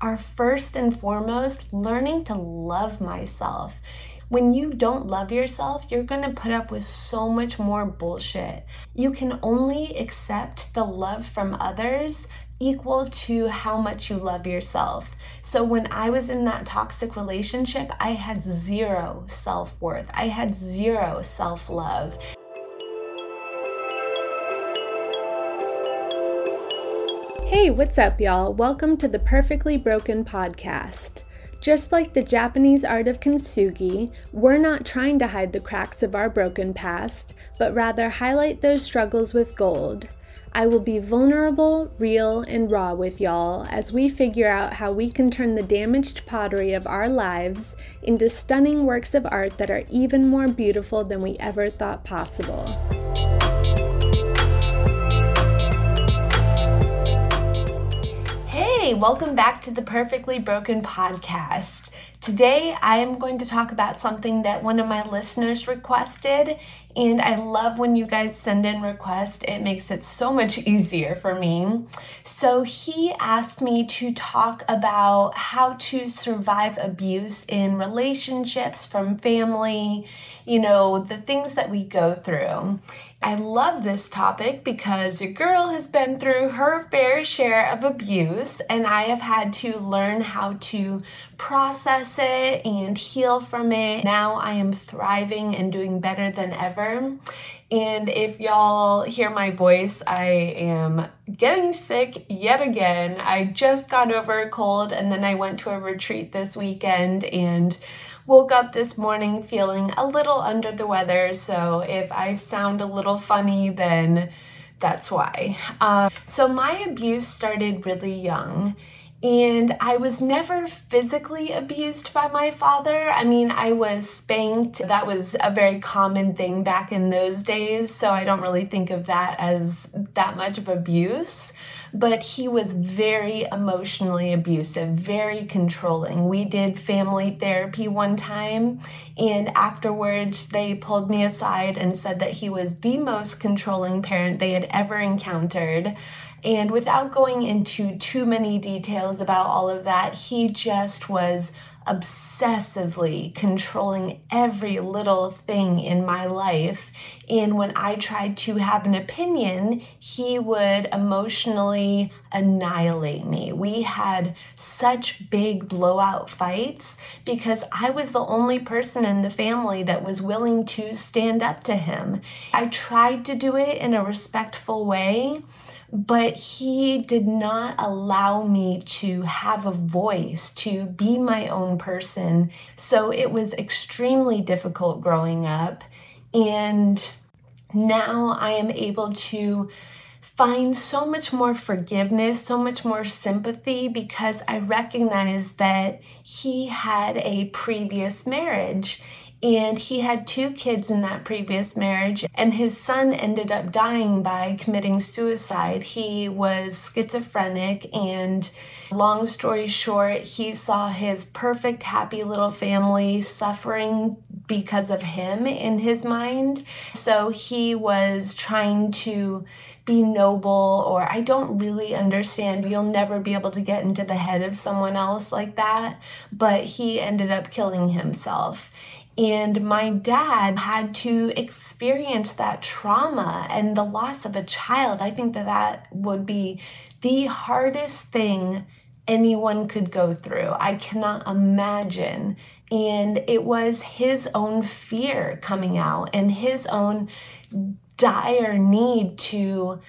are first and foremost learning to love myself. When you don't love yourself, you're gonna put up with so much more bullshit. You can only accept the love from others equal to how much you love yourself. So when I was in that toxic relationship, I had zero self worth, I had zero self love. Hey, what's up, y'all? Welcome to the Perfectly Broken podcast. Just like the Japanese art of kintsugi, we're not trying to hide the cracks of our broken past, but rather highlight those struggles with gold. I will be vulnerable, real, and raw with y'all as we figure out how we can turn the damaged pottery of our lives into stunning works of art that are even more beautiful than we ever thought possible. Hey, welcome back to the Perfectly Broken podcast. Today I am going to talk about something that one of my listeners requested, and I love when you guys send in requests. It makes it so much easier for me. So he asked me to talk about how to survive abuse in relationships from family, you know, the things that we go through. I love this topic because your girl has been through her fair share of abuse, and I have had to learn how to process it and heal from it. Now I am thriving and doing better than ever. And if y'all hear my voice, I am getting sick yet again. I just got over a cold, and then I went to a retreat this weekend and woke up this morning feeling a little under the weather, so if I sound a little funny, then that's why. Um, so, my abuse started really young. And I was never physically abused by my father. I mean, I was spanked. That was a very common thing back in those days. So I don't really think of that as that much of abuse but he was very emotionally abusive, very controlling. We did family therapy one time, and afterwards, they pulled me aside and said that he was the most controlling parent they had ever encountered. And without going into too many details about all of that, he just was obsessively controlling every little thing in my life. And when I tried to have an opinion, he would emotionally annihilate me. We had such big blowout fights because I was the only person in the family that was willing to stand up to him. I tried to do it in a respectful way but he did not allow me to have a voice, to be my own person. So it was extremely difficult growing up. And now I am able to find so much more forgiveness, so much more sympathy because I recognize that he had a previous marriage and he had two kids in that previous marriage, and his son ended up dying by committing suicide. He was schizophrenic, and long story short, he saw his perfect, happy little family suffering because of him in his mind. So he was trying to be noble, or I don't really understand. You'll never be able to get into the head of someone else like that, but he ended up killing himself. And my dad had to experience that trauma and the loss of a child. I think that that would be the hardest thing anyone could go through. I cannot imagine. And it was his own fear coming out and his own dire need to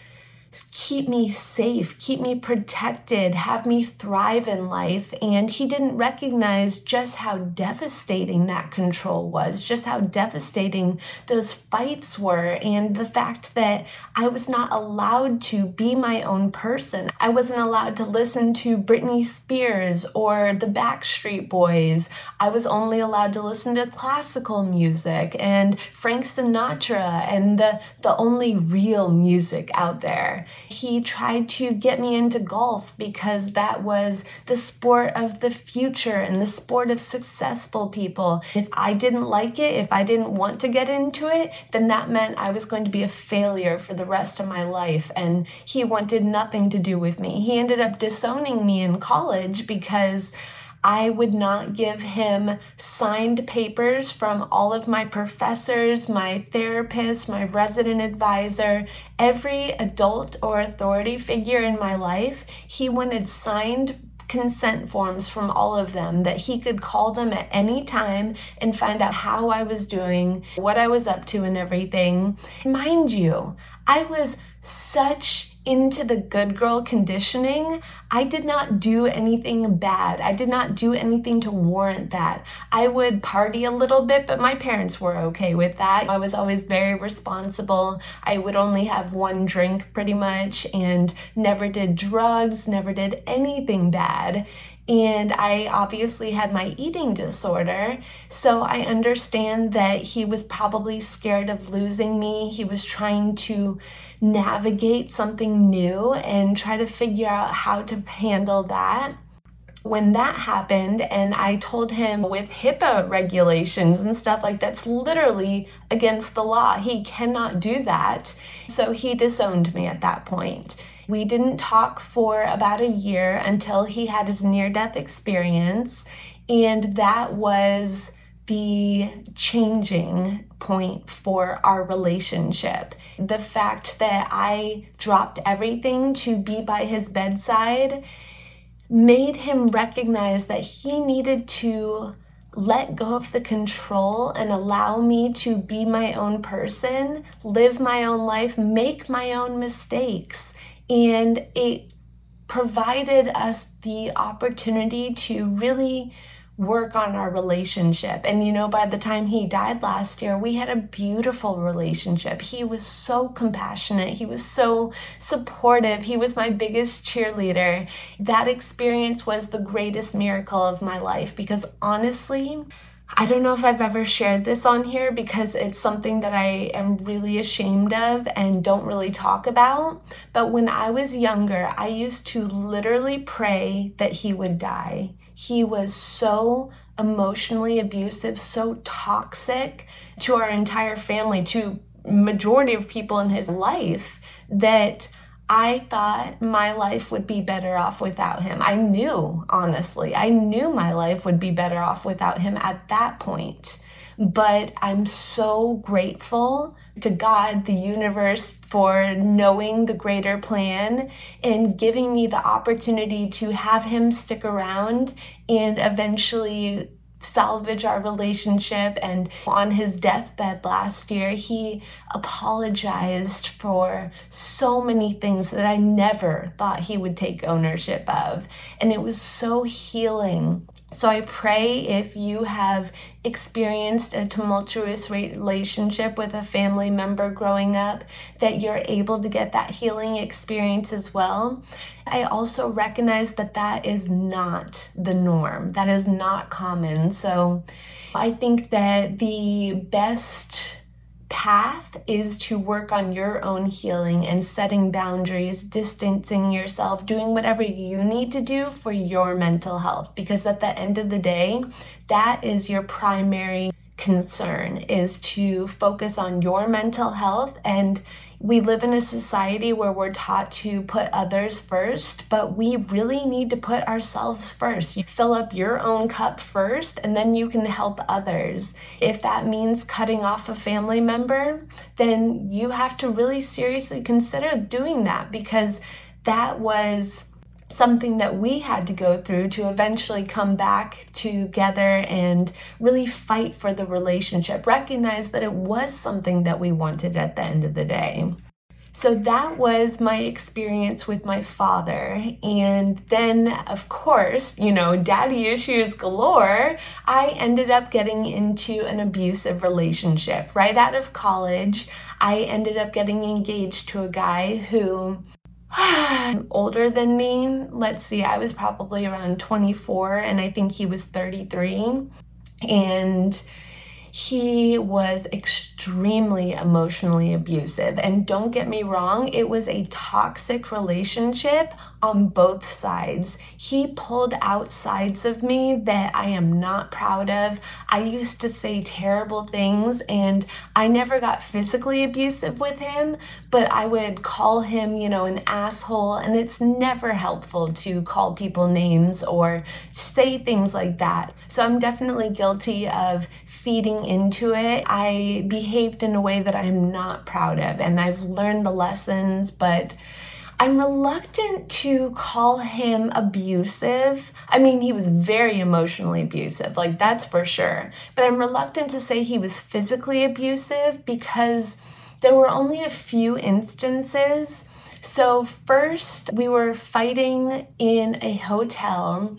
keep me safe, keep me protected, have me thrive in life. And he didn't recognize just how devastating that control was, just how devastating those fights were, and the fact that I was not allowed to be my own person. I wasn't allowed to listen to Britney Spears or the Backstreet Boys. I was only allowed to listen to classical music and Frank Sinatra and the, the only real music out there. He tried to get me into golf because that was the sport of the future and the sport of successful people. If I didn't like it, if I didn't want to get into it, then that meant I was going to be a failure for the rest of my life. And he wanted nothing to do with me. He ended up disowning me in college because I would not give him signed papers from all of my professors, my therapist, my resident advisor, every adult or authority figure in my life. He wanted signed consent forms from all of them that he could call them at any time and find out how I was doing, what I was up to, and everything. Mind you, I was such into the good girl conditioning, I did not do anything bad. I did not do anything to warrant that. I would party a little bit, but my parents were okay with that. I was always very responsible. I would only have one drink pretty much and never did drugs, never did anything bad. And I obviously had my eating disorder. So I understand that he was probably scared of losing me. He was trying to navigate something new and try to figure out how to handle that when that happened and I told him with HIPAA regulations and stuff like that's literally against the law. He cannot do that. So he disowned me at that point. We didn't talk for about a year until he had his near death experience, and that was the changing point for our relationship. The fact that I dropped everything to be by his bedside made him recognize that he needed to let go of the control and allow me to be my own person, live my own life, make my own mistakes and it provided us the opportunity to really work on our relationship. And you know, by the time he died last year, we had a beautiful relationship. He was so compassionate, he was so supportive, he was my biggest cheerleader. That experience was the greatest miracle of my life because honestly, I don't know if I've ever shared this on here because it's something that I am really ashamed of and don't really talk about. But when I was younger, I used to literally pray that he would die. He was so emotionally abusive, so toxic to our entire family, to majority of people in his life that I thought my life would be better off without him. I knew, honestly, I knew my life would be better off without him at that point. But I'm so grateful to God, the universe, for knowing the greater plan and giving me the opportunity to have him stick around and eventually salvage our relationship. And on his deathbed last year, he apologized for so many things that I never thought he would take ownership of. And it was so healing so I pray if you have experienced a tumultuous relationship with a family member growing up, that you're able to get that healing experience as well. I also recognize that that is not the norm, that is not common. So I think that the best path is to work on your own healing and setting boundaries, distancing yourself, doing whatever you need to do for your mental health. Because at the end of the day, that is your primary concern is to focus on your mental health and we live in a society where we're taught to put others first, but we really need to put ourselves first. You fill up your own cup first, and then you can help others. If that means cutting off a family member, then you have to really seriously consider doing that because that was something that we had to go through to eventually come back together and really fight for the relationship, recognize that it was something that we wanted at the end of the day. So that was my experience with my father. And then, of course, you know, daddy issues galore. I ended up getting into an abusive relationship. Right out of college, I ended up getting engaged to a guy who older than me. Let's see, I was probably around 24 and I think he was 33. And he was extremely emotionally abusive. And don't get me wrong, it was a toxic relationship on both sides. He pulled out sides of me that I am not proud of. I used to say terrible things, and I never got physically abusive with him, but I would call him, you know, an asshole. And it's never helpful to call people names or say things like that. So I'm definitely guilty of feeding into it. I behaved in a way that I'm not proud of, and I've learned the lessons, but I'm reluctant to call him abusive. I mean, he was very emotionally abusive, like that's for sure. But I'm reluctant to say he was physically abusive because there were only a few instances. So, first, we were fighting in a hotel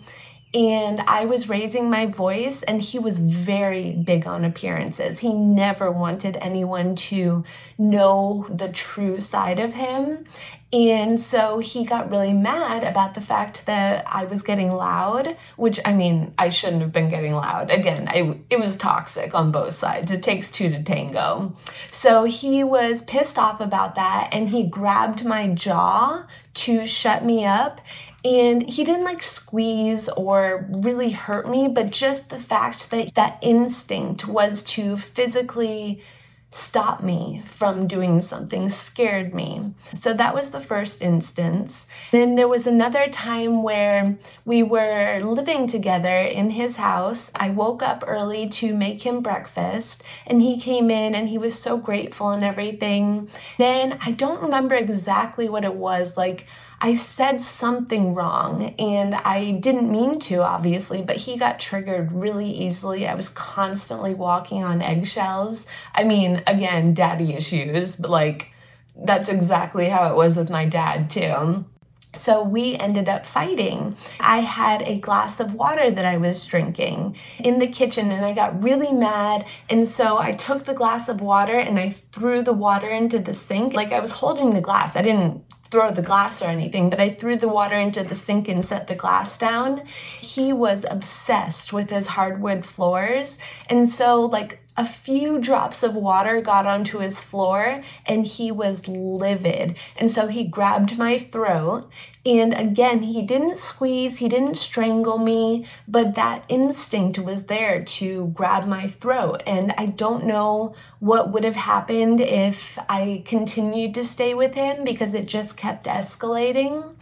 and I was raising my voice, and he was very big on appearances. He never wanted anyone to know the true side of him. And so he got really mad about the fact that I was getting loud, which I mean, I shouldn't have been getting loud. Again, I, it was toxic on both sides. It takes two to tango. So he was pissed off about that and he grabbed my jaw to shut me up. And he didn't like squeeze or really hurt me, but just the fact that that instinct was to physically stop me from doing something, scared me. So that was the first instance. Then there was another time where we were living together in his house. I woke up early to make him breakfast, and he came in and he was so grateful and everything. Then I don't remember exactly what it was like. I said something wrong and I didn't mean to, obviously, but he got triggered really easily. I was constantly walking on eggshells. I mean, again, daddy issues, but like that's exactly how it was with my dad, too. So we ended up fighting. I had a glass of water that I was drinking in the kitchen and I got really mad. And so I took the glass of water and I threw the water into the sink. Like I was holding the glass, I didn't throw the glass or anything, but I threw the water into the sink and set the glass down. He was obsessed with his hardwood floors. And so, like, a few drops of water got onto his floor and he was livid. And so he grabbed my throat. And again, he didn't squeeze, he didn't strangle me, but that instinct was there to grab my throat. And I don't know what would have happened if I continued to stay with him because it just kept escalating.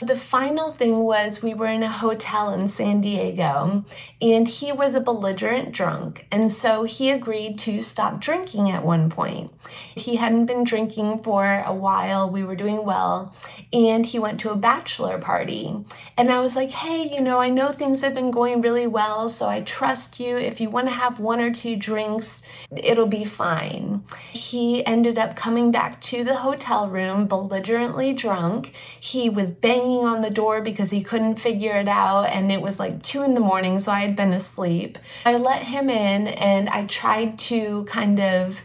The final thing was we were in a hotel in San Diego and he was a belligerent drunk. And so he agreed to stop drinking at one point. He hadn't been drinking for a while, we were doing well, and he went to a bachelor party. And I was like, hey, you know, I know things have been going really well, so I trust you. If you want to have one or two drinks, it'll be fine. He ended up coming back to the hotel room belligerently drunk. He was banging on the door because he couldn't figure it out, and it was like two in the morning, so I had been asleep. I let him in and I tried to kind of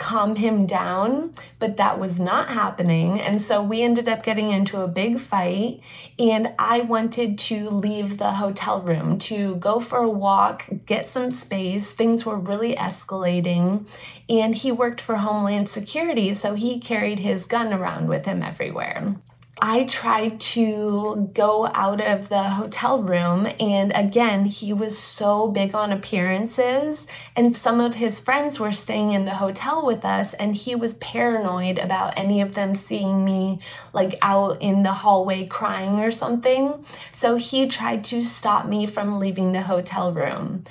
calm him down, but that was not happening. And so we ended up getting into a big fight, and I wanted to leave the hotel room to go for a walk, get some space. Things were really escalating, and he worked for Homeland Security, so he carried his gun around with him everywhere. I tried to go out of the hotel room, and again, he was so big on appearances. And some of his friends were staying in the hotel with us, and he was paranoid about any of them seeing me like out in the hallway crying or something. So he tried to stop me from leaving the hotel room.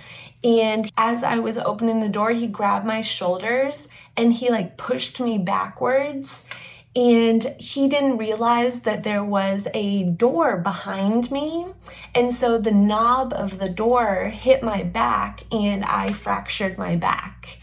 And as I was opening the door, he grabbed my shoulders and he like pushed me backwards and he didn't realize that there was a door behind me. And so the knob of the door hit my back and I fractured my back.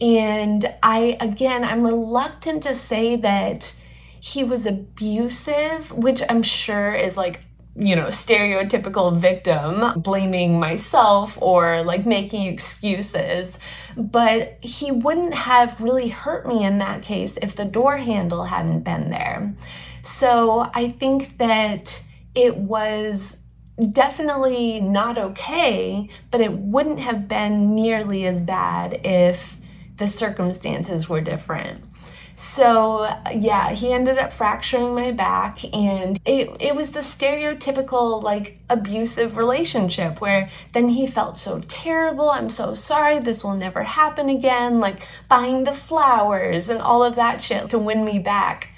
And I, again, I'm reluctant to say that he was abusive, which I'm sure is like you know, stereotypical victim blaming myself or like making excuses. But he wouldn't have really hurt me in that case if the door handle hadn't been there. So I think that it was definitely not okay, but it wouldn't have been nearly as bad if the circumstances were different. So, yeah, he ended up fracturing my back, and it, it was the stereotypical, like, abusive relationship where then he felt so terrible. I'm so sorry. This will never happen again. Like, buying the flowers and all of that shit to win me back.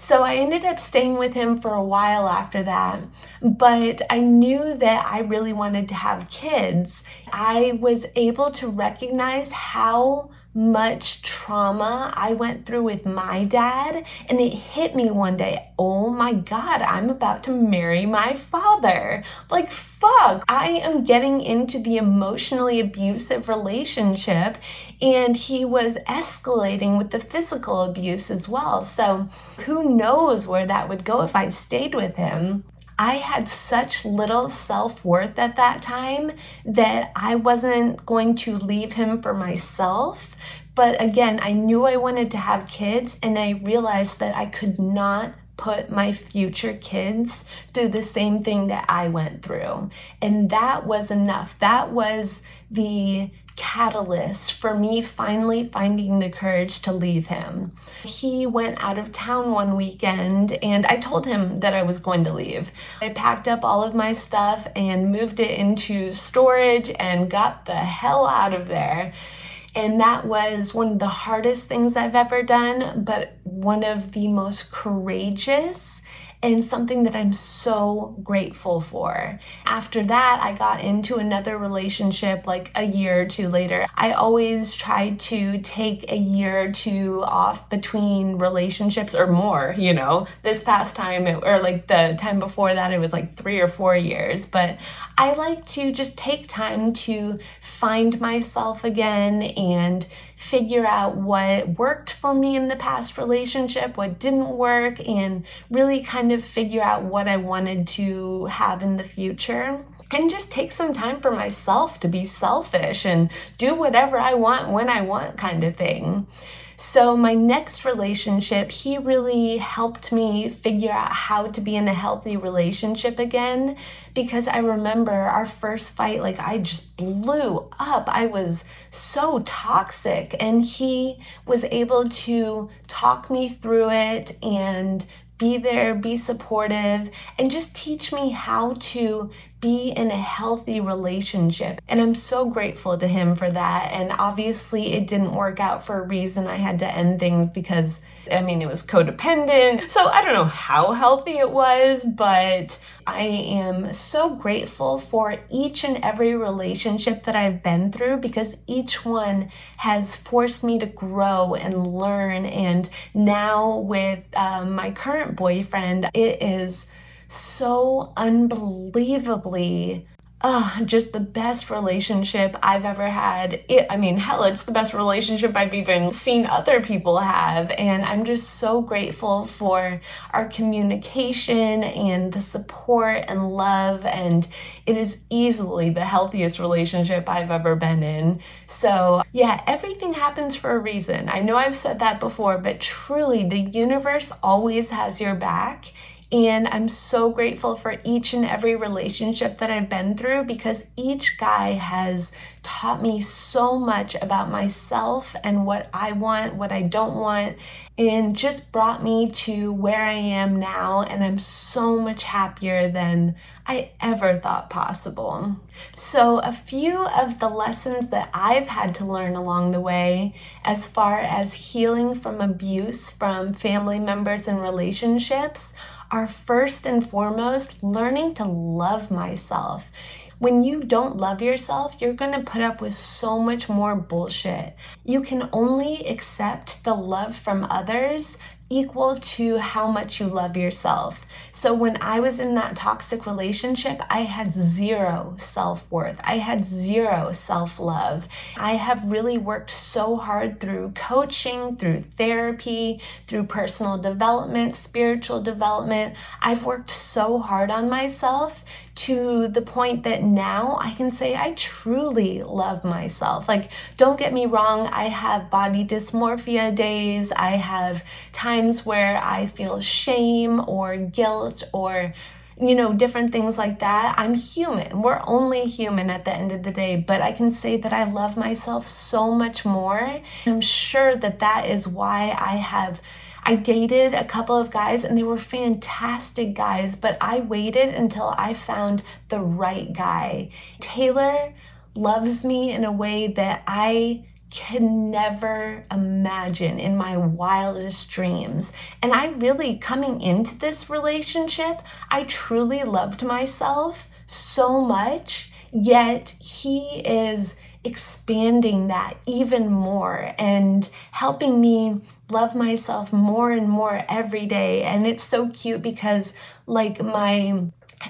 So I ended up staying with him for a while after that, but I knew that I really wanted to have kids. I was able to recognize how much trauma I went through with my dad, and it hit me one day oh my god, I'm about to marry my father. Like, fuck, I am getting into the emotionally abusive relationship, and he was escalating with the physical abuse as well. So, who knows where that would go if I stayed with him. I had such little self worth at that time that I wasn't going to leave him for myself. But again, I knew I wanted to have kids, and I realized that I could not put my future kids through the same thing that I went through. And that was enough. That was the catalyst for me finally finding the courage to leave him. He went out of town one weekend and I told him that I was going to leave. I packed up all of my stuff and moved it into storage and got the hell out of there. And that was one of the hardest things I've ever done, but one of the most courageous and something that I'm so grateful for. After that, I got into another relationship like a year or two later. I always tried to take a year or two off between relationships or more, you know. This past time, it, or like the time before that, it was like three or four years. But I like to just take time to find myself again and figure out what worked for me in the past relationship, what didn't work, and really kind of figure out what I wanted to have in the future and just take some time for myself to be selfish and do whatever I want when I want, kind of thing. So, my next relationship, he really helped me figure out how to be in a healthy relationship again because I remember our first fight, like I just blew up. I was so toxic, and he was able to talk me through it and be there, be supportive, and just teach me how to be in a healthy relationship. And I'm so grateful to him for that. And obviously, it didn't work out for a reason. I had to end things because, I mean, it was codependent. So I don't know how healthy it was, but I am so grateful for each and every relationship that I've been through because each one has forced me to grow and learn. And now, with um, my current boyfriend, it is so unbelievably uh, just the best relationship I've ever had. It, I mean, hell, it's the best relationship I've even seen other people have. And I'm just so grateful for our communication and the support and love. And it is easily the healthiest relationship I've ever been in. So, yeah, everything happens for a reason. I know I've said that before, but truly, the universe always has your back and I'm so grateful for each and every relationship that I've been through because each guy has taught me so much about myself and what I want, what I don't want, and just brought me to where I am now. And I'm so much happier than I ever thought possible. So, a few of the lessons that I've had to learn along the way, as far as healing from abuse from family members and relationships are first and foremost learning to love myself. When you don't love yourself, you're gonna put up with so much more bullshit. You can only accept the love from others equal to how much you love yourself. So when I was in that toxic relationship, I had zero self worth. I had zero self love. I have really worked so hard through coaching, through therapy, through personal development, spiritual development. I've worked so hard on myself to the point that now I can say I truly love myself. Like, don't get me wrong, I have body dysmorphia days, I have times where I feel shame or guilt or you know, different things like that. I'm human. We're only human at the end of the day, but I can say that I love myself so much more. I'm sure that that is why I have I dated a couple of guys and they were fantastic guys, but I waited until I found the right guy. Taylor loves me in a way that I can never imagine in my wildest dreams. And I really, coming into this relationship, I truly loved myself so much, yet he is expanding that even more and helping me love myself more and more every day. And it's so cute because, like, my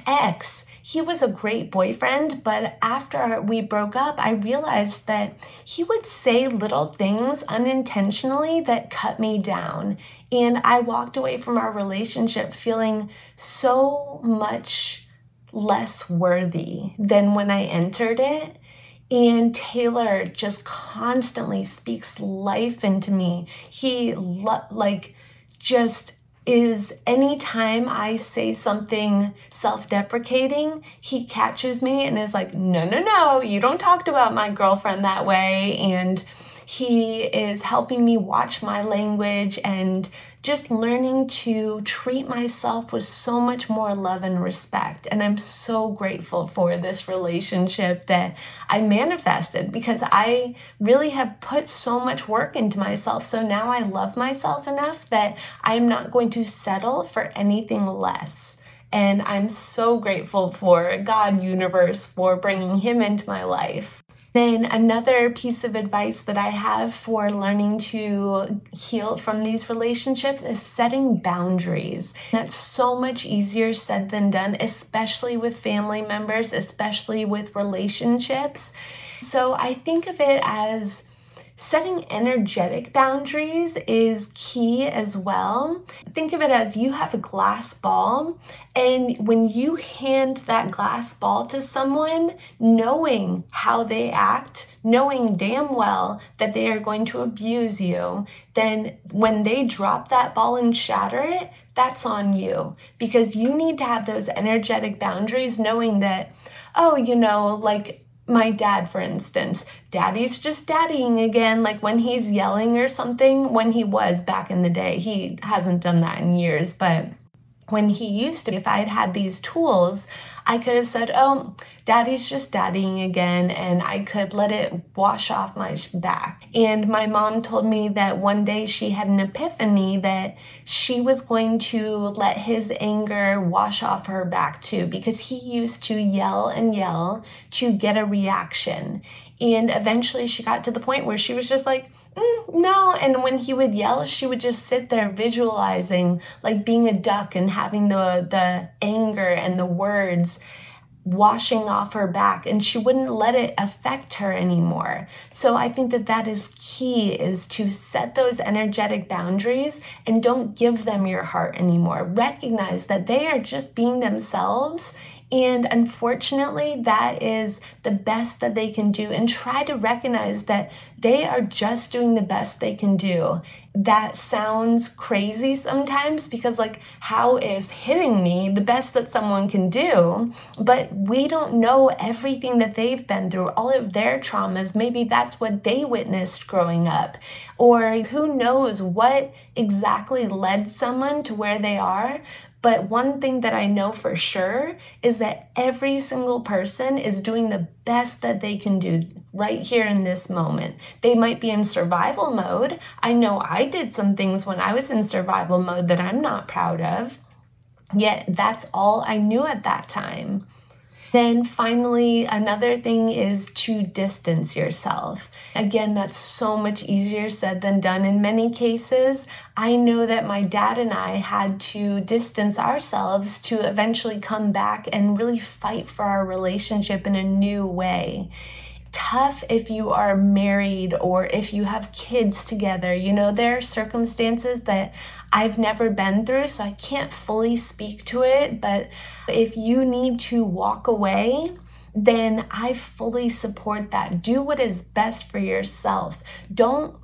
ex, he was a great boyfriend, but after we broke up, I realized that he would say little things unintentionally that cut me down. And I walked away from our relationship feeling so much less worthy than when I entered it. And Taylor just constantly speaks life into me. He, lo- like, just is anytime I say something self deprecating, he catches me and is like, no, no, no, you don't talk about my girlfriend that way. And he is helping me watch my language and just learning to treat myself with so much more love and respect. And I'm so grateful for this relationship that I manifested because I really have put so much work into myself. So now I love myself enough that I'm not going to settle for anything less. And I'm so grateful for God, universe, for bringing him into my life. Then, another piece of advice that I have for learning to heal from these relationships is setting boundaries. That's so much easier said than done, especially with family members, especially with relationships. So, I think of it as setting energetic boundaries is key as well. Think of it as you have a glass ball, and when you hand that glass ball to someone, knowing how they act, knowing damn well that they are going to abuse you, then when they drop that ball and shatter it, that's on you because you need to have those energetic boundaries, knowing that, oh, you know, like my dad, for instance, daddy's just daddying again. Like when he's yelling or something, when he was back in the day, he hasn't done that in years, but when he used to, if I had had these tools, I could have said, Oh, daddy's just daddying again, and I could let it wash off my back. And my mom told me that one day she had an epiphany that she was going to let his anger wash off her back too, because he used to yell and yell to get a reaction. And eventually she got to the point where she was just like, mm, no. And when he would yell, she would just sit there visualizing like being a duck and having the, the anger and the words washing off her back and she wouldn't let it affect her anymore. So I think that that is key is to set those energetic boundaries and don't give them your heart anymore. Recognize that they are just being themselves and unfortunately, that is the best that they can do. And try to recognize that they are just doing the best they can do. That sounds crazy sometimes because, like, how is hitting me the best that someone can do? But we don't know everything that they've been through, all of their traumas. Maybe that's what they witnessed growing up. Or who knows what exactly led someone to where they are. But one thing that I know for sure is that every single person is doing the best that they can do right here in this moment. They might be in survival mode. I know I did some things when I was in survival mode that I'm not proud of. Yet that's all I knew at that time. Then finally, another thing is to distance yourself. Again, that's so much easier said than done in many cases. I know that my dad and I had to distance ourselves to eventually come back and really fight for our relationship in a new way tough if you are married or if you have kids together. You know, there are circumstances that I've never been through, so I can't fully speak to it. But if you need to walk away, then I fully support that. Do what is best for yourself. Don't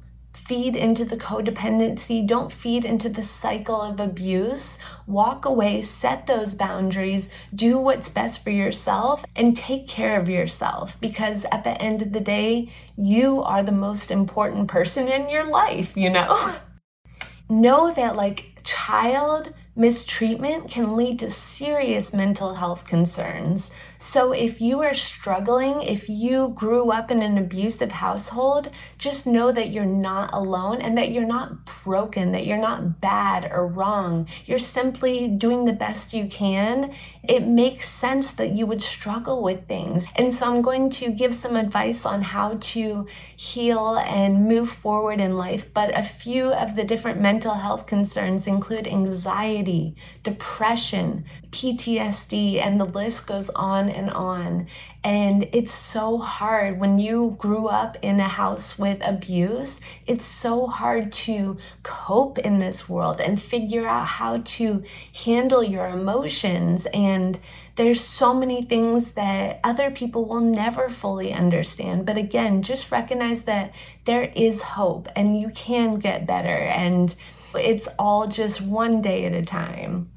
feed into the codependency, don't feed into the cycle of abuse. Walk away, set those boundaries, do what's best for yourself, and take care of yourself because at the end of the day, you are the most important person in your life, you know? know that, like, child mistreatment can lead to serious mental health concerns. So, if you are struggling, if you grew up in an abusive household, just know that you're not alone and that you're not broken, that you're not bad or wrong. You're simply doing the best you can. It makes sense that you would struggle with things. And so, I'm going to give some advice on how to heal and move forward in life. But a few of the different mental health concerns include anxiety, depression, PTSD, and the list goes on and on. And it's so hard when you grew up in a house with abuse, it's so hard to cope in this world and figure out how to handle your emotions. And there's so many things that other people will never fully understand. But again, just recognize that there is hope and you can get better. And it's all just one day at a time.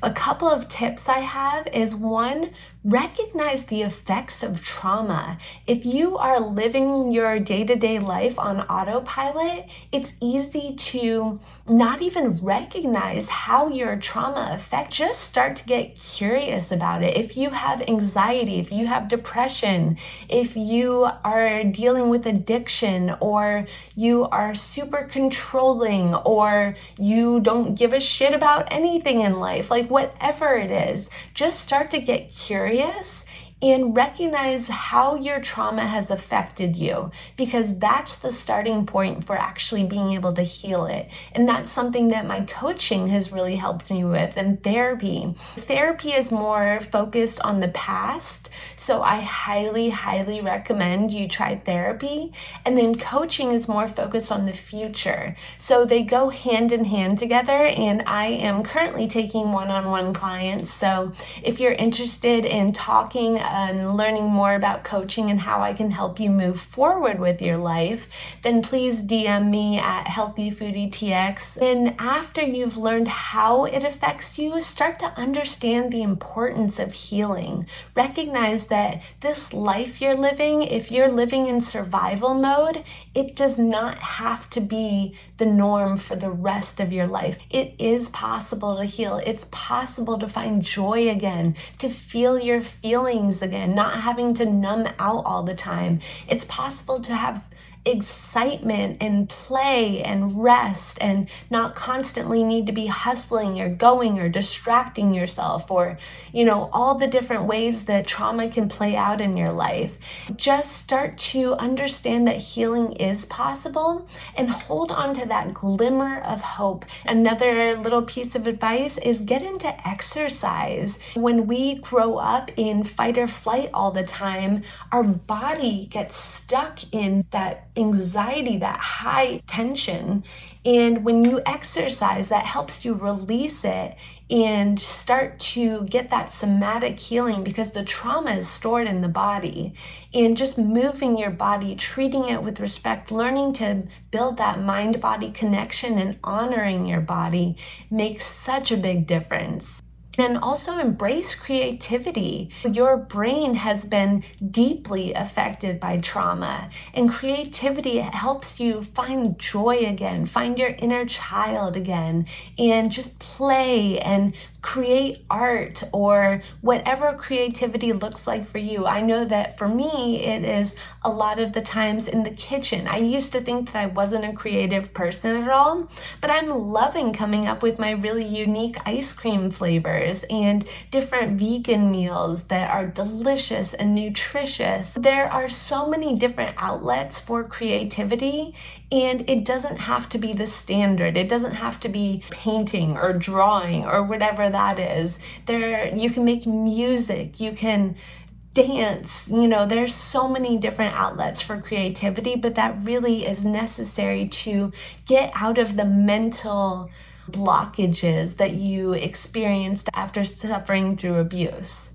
A couple of tips I have is one, recognize the effects of trauma. If you are living your day to day life on autopilot, it's easy to not even recognize how your trauma affects. Just start to get curious about it. If you have anxiety, if you have depression, if you are dealing with addiction, or you are super controlling, or you don't give a shit about anything in life, like whatever it is, just start to get curious curious and recognize how your trauma has affected you because that's the starting point for actually being able to heal it. And that's something that my coaching has really helped me with and therapy. Therapy is more focused on the past, so I highly, highly recommend you try therapy. And then coaching is more focused on the future. So they go hand in hand together, and I am currently taking one on one clients. So if you're interested in talking, and learning more about coaching and how I can help you move forward with your life, then please DM me at Healthy Foodie TX. And after you've learned how it affects you, start to understand the importance of healing. Recognize that this life you're living, if you're living in survival mode, it does not have to be the norm for the rest of your life. It is possible to heal. It's possible to find joy again, to feel your feelings again, not having to numb out all the time. It's possible to have excitement and play and rest and not constantly need to be hustling or going or distracting yourself or, you know, all the different ways that trauma can play out in your life. Just start to understand that healing is possible and hold on to that glimmer of hope. Another little piece of advice is get into exercise. When we grow up in fight or flight all the time, our body gets stuck in that anxiety, that high tension. And when you exercise, that helps you release it and start to get that somatic healing because the trauma is stored in the body. And just moving your body, treating it with respect, learning to build that mind body connection and honoring your body makes such a big difference. And also embrace creativity. Your brain has been deeply affected by trauma, and creativity helps you find joy again, find your inner child again, and just play and create art or whatever creativity looks like for you. I know that for me, it is a lot of the times in the kitchen. I used to think that I wasn't a creative person at all, but I'm loving coming up with my really unique ice cream flavors and different vegan meals that are delicious and nutritious. There are so many different outlets for creativity, and it doesn't have to be the standard. It doesn't have to be painting or drawing or whatever that is. There you can make music, you can dance, you know, there's so many different outlets for creativity, but that really is necessary to get out of the mental blockages that you experienced after suffering through abuse.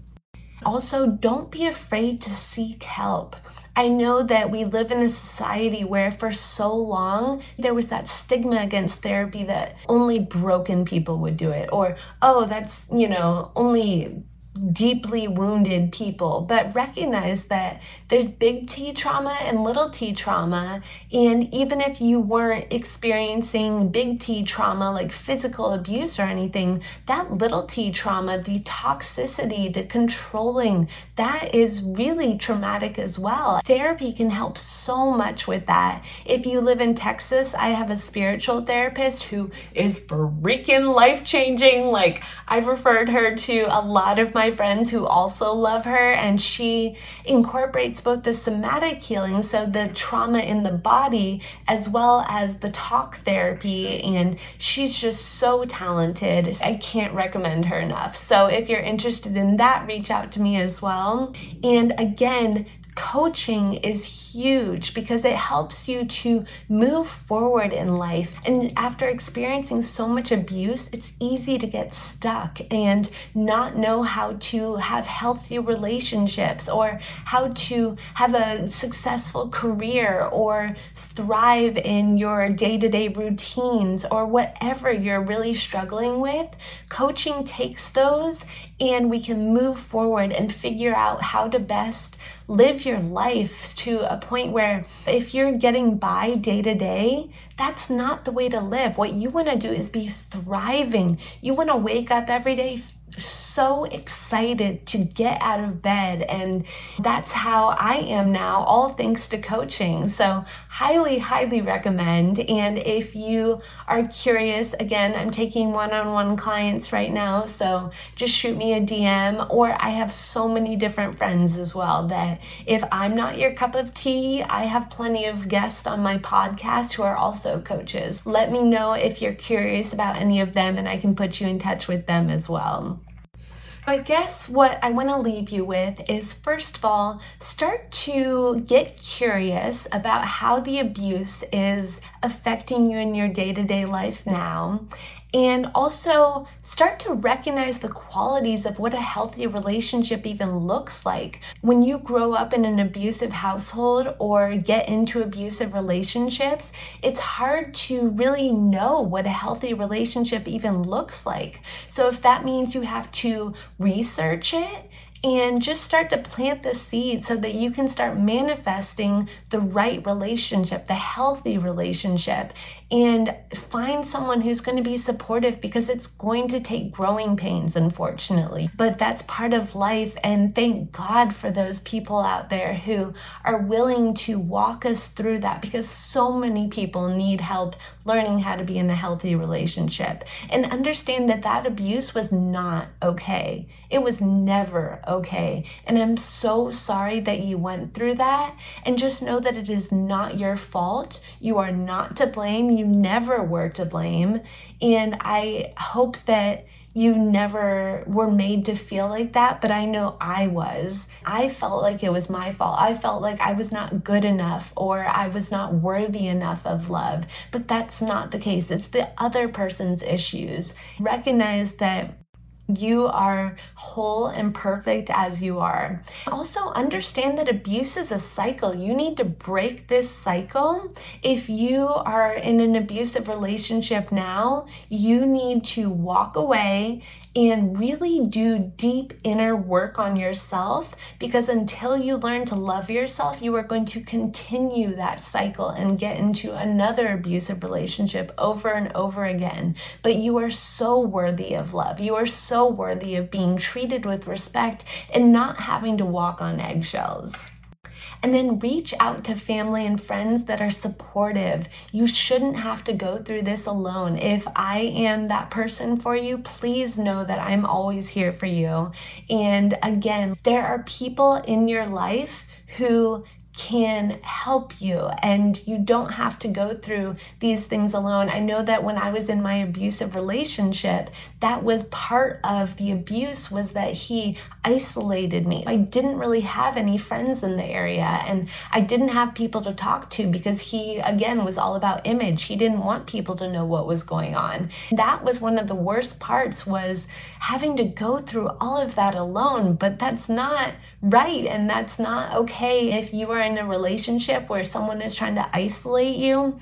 Also, don't be afraid to seek help. I know that we live in a society where for so long there was that stigma against therapy that only broken people would do it, or, oh, that's, you know, only deeply wounded people, but recognize that there's big T trauma and little t trauma. And even if you weren't experiencing big T trauma like physical abuse or anything, that little t trauma, the toxicity, the controlling, that is really traumatic as well. Therapy can help so much with that. If you live in Texas, I have a spiritual therapist who is freaking life changing. Like, I've referred her to a lot of my my friends who also love her, and she incorporates both the somatic healing, so the trauma in the body, as well as the talk therapy. And she's just so talented. I can't recommend her enough. So if you're interested in that, reach out to me as well. And again, coaching is huge because it helps you to move forward in life. And after experiencing so much abuse, it's easy to get stuck and not know how to have healthy relationships or how to have a successful career or thrive in your day to day routines or whatever you're really struggling with. Coaching takes those and we can move forward and figure out how to best live your life to a point where if you're getting by day to day, that's not the way to live. What you want to do is be thriving. You want to wake up every day so excited to get out of bed. And that's how I am now, all thanks to coaching. So, highly, highly recommend. And if you are curious, again, I'm taking one on one clients right now. So, just shoot me a DM. Or I have so many different friends as well that if I'm not your cup of tea, I have plenty of guests on my podcast who are also coaches. Let me know if you're curious about any of them, and I can put you in touch with them as well. I guess what I want to leave you with is first of all, start to get curious about how the abuse is affecting you in your day to day life now and also start to recognize the qualities of what a healthy relationship even looks like. When you grow up in an abusive household or get into abusive relationships, it's hard to really know what a healthy relationship even looks like. So, if that means you have to research it, and just start to plant the seed so that you can start manifesting the right relationship, the healthy relationship, and find someone who's going to be supportive because it's going to take growing pains, unfortunately. But that's part of life. And thank God for those people out there who are willing to walk us through that because so many people need help learning how to be in a healthy relationship and understand that that abuse was not okay. It was never okay. And I'm so sorry that you went through that. And just know that it is not your fault. You are not to blame. You never were to blame. And I hope that you never were made to feel like that, but I know I was. I felt like it was my fault. I felt like I was not good enough or I was not worthy enough of love, but that's not the case. It's the other person's issues. Recognize that you are whole and perfect as you are. Also, understand that abuse is a cycle. You need to break this cycle. If you are in an abusive relationship now, you need to walk away and really do deep inner work on yourself because until you learn to love yourself, you are going to continue that cycle and get into another abusive relationship over and over again. But you are so worthy of love. You are so worthy of being treated with respect and not having to walk on eggshells. And then reach out to family and friends that are supportive. You shouldn't have to go through this alone. If I am that person for you, please know that I'm always here for you. And again, there are people in your life who can help you and you don't have to go through these things alone. I know that when I was in my abusive relationship, that was part of the abuse was that he isolated me. I didn't really have any friends in the area and I didn't have people to talk to because he again was all about image. He didn't want people to know what was going on. That was one of the worst parts was having to go through all of that alone, but that's not right and that's not okay if you are in a relationship where someone is trying to isolate you,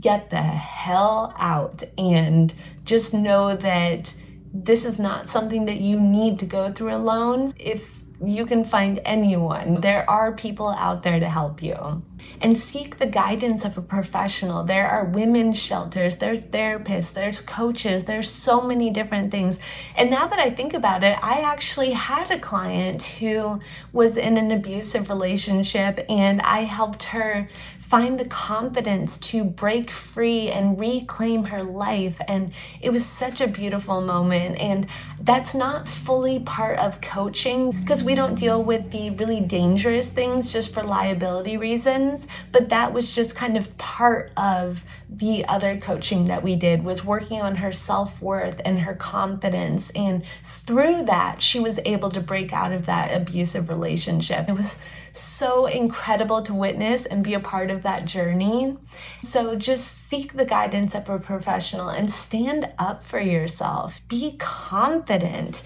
get the hell out and just know that this is not something that you need to go through alone. If you can find anyone. There are people out there to help you. And seek the guidance of a professional. There are women's shelters, there's therapists, there's coaches, there's so many different things. And now that I think about it, I actually had a client who was in an abusive relationship and I helped her find the confidence to break free and reclaim her life. And it was such a beautiful moment. And that's not fully part of coaching because we don't deal with the really dangerous things just for liability reasons. But that was just kind of part of the other coaching that we did was working on her self-worth and her confidence and through that she was able to break out of that abusive relationship it was so incredible to witness and be a part of that journey. So just seek the guidance of a professional and stand up for yourself. Be confident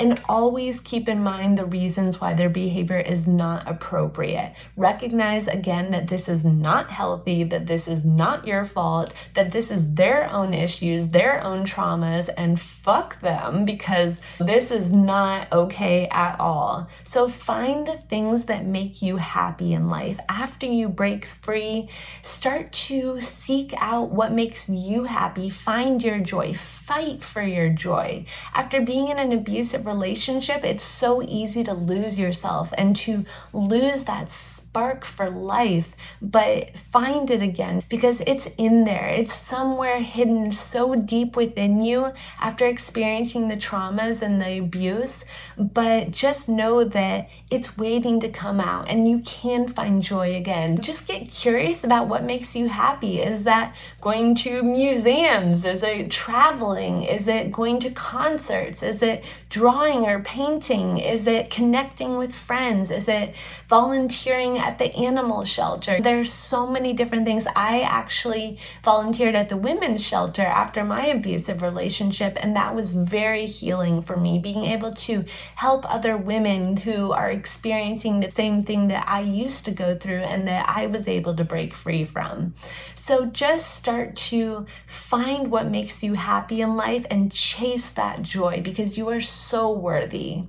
and always keep in mind the reasons why their behavior is not appropriate. Recognize again that this is not healthy, that this is not your fault, that this is their own issues, their own traumas, and fuck them because this is not okay at all. So find the things that make you happy in life. After you break free, start to seek out what makes you happy, find your joy, fight for your joy. After being in an abusive relationship, it's so easy to lose yourself and to lose that spark for life, but find it again because it's in there. It's somewhere hidden so deep within you after experiencing the traumas and the abuse. But just know that it's waiting to come out and you can find joy again. Just get curious about what makes you happy. Is that going to museums? Is it traveling? Is it going to concerts? Is it drawing or painting? Is it connecting with friends? Is it volunteering at the animal shelter. There's so many different things. I actually volunteered at the women's shelter after my abusive relationship, and that was very healing for me, being able to help other women who are experiencing the same thing that I used to go through and that I was able to break free from. So just start to find what makes you happy in life and chase that joy because you are so worthy.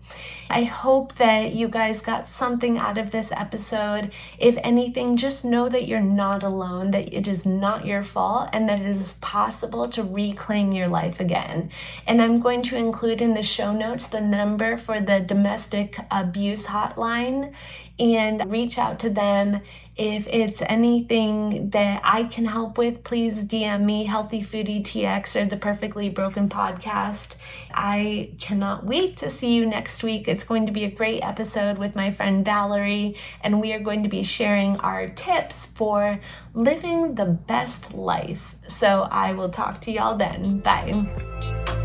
I hope that you guys got something out of this episode. If anything, just know that you're not alone, that it is not your fault, and that it is possible to reclaim your life again. And I'm going to include in the show notes the number for the domestic abuse hotline and reach out to them. If it's anything that I can help with, please DM me, Healthy Foodie TX or the Perfectly Broken Podcast. I cannot wait to see you next week. It's going to be a great episode with my friend Valerie, and we are going to be sharing our tips for living the best life. So I will talk to y'all then. Bye.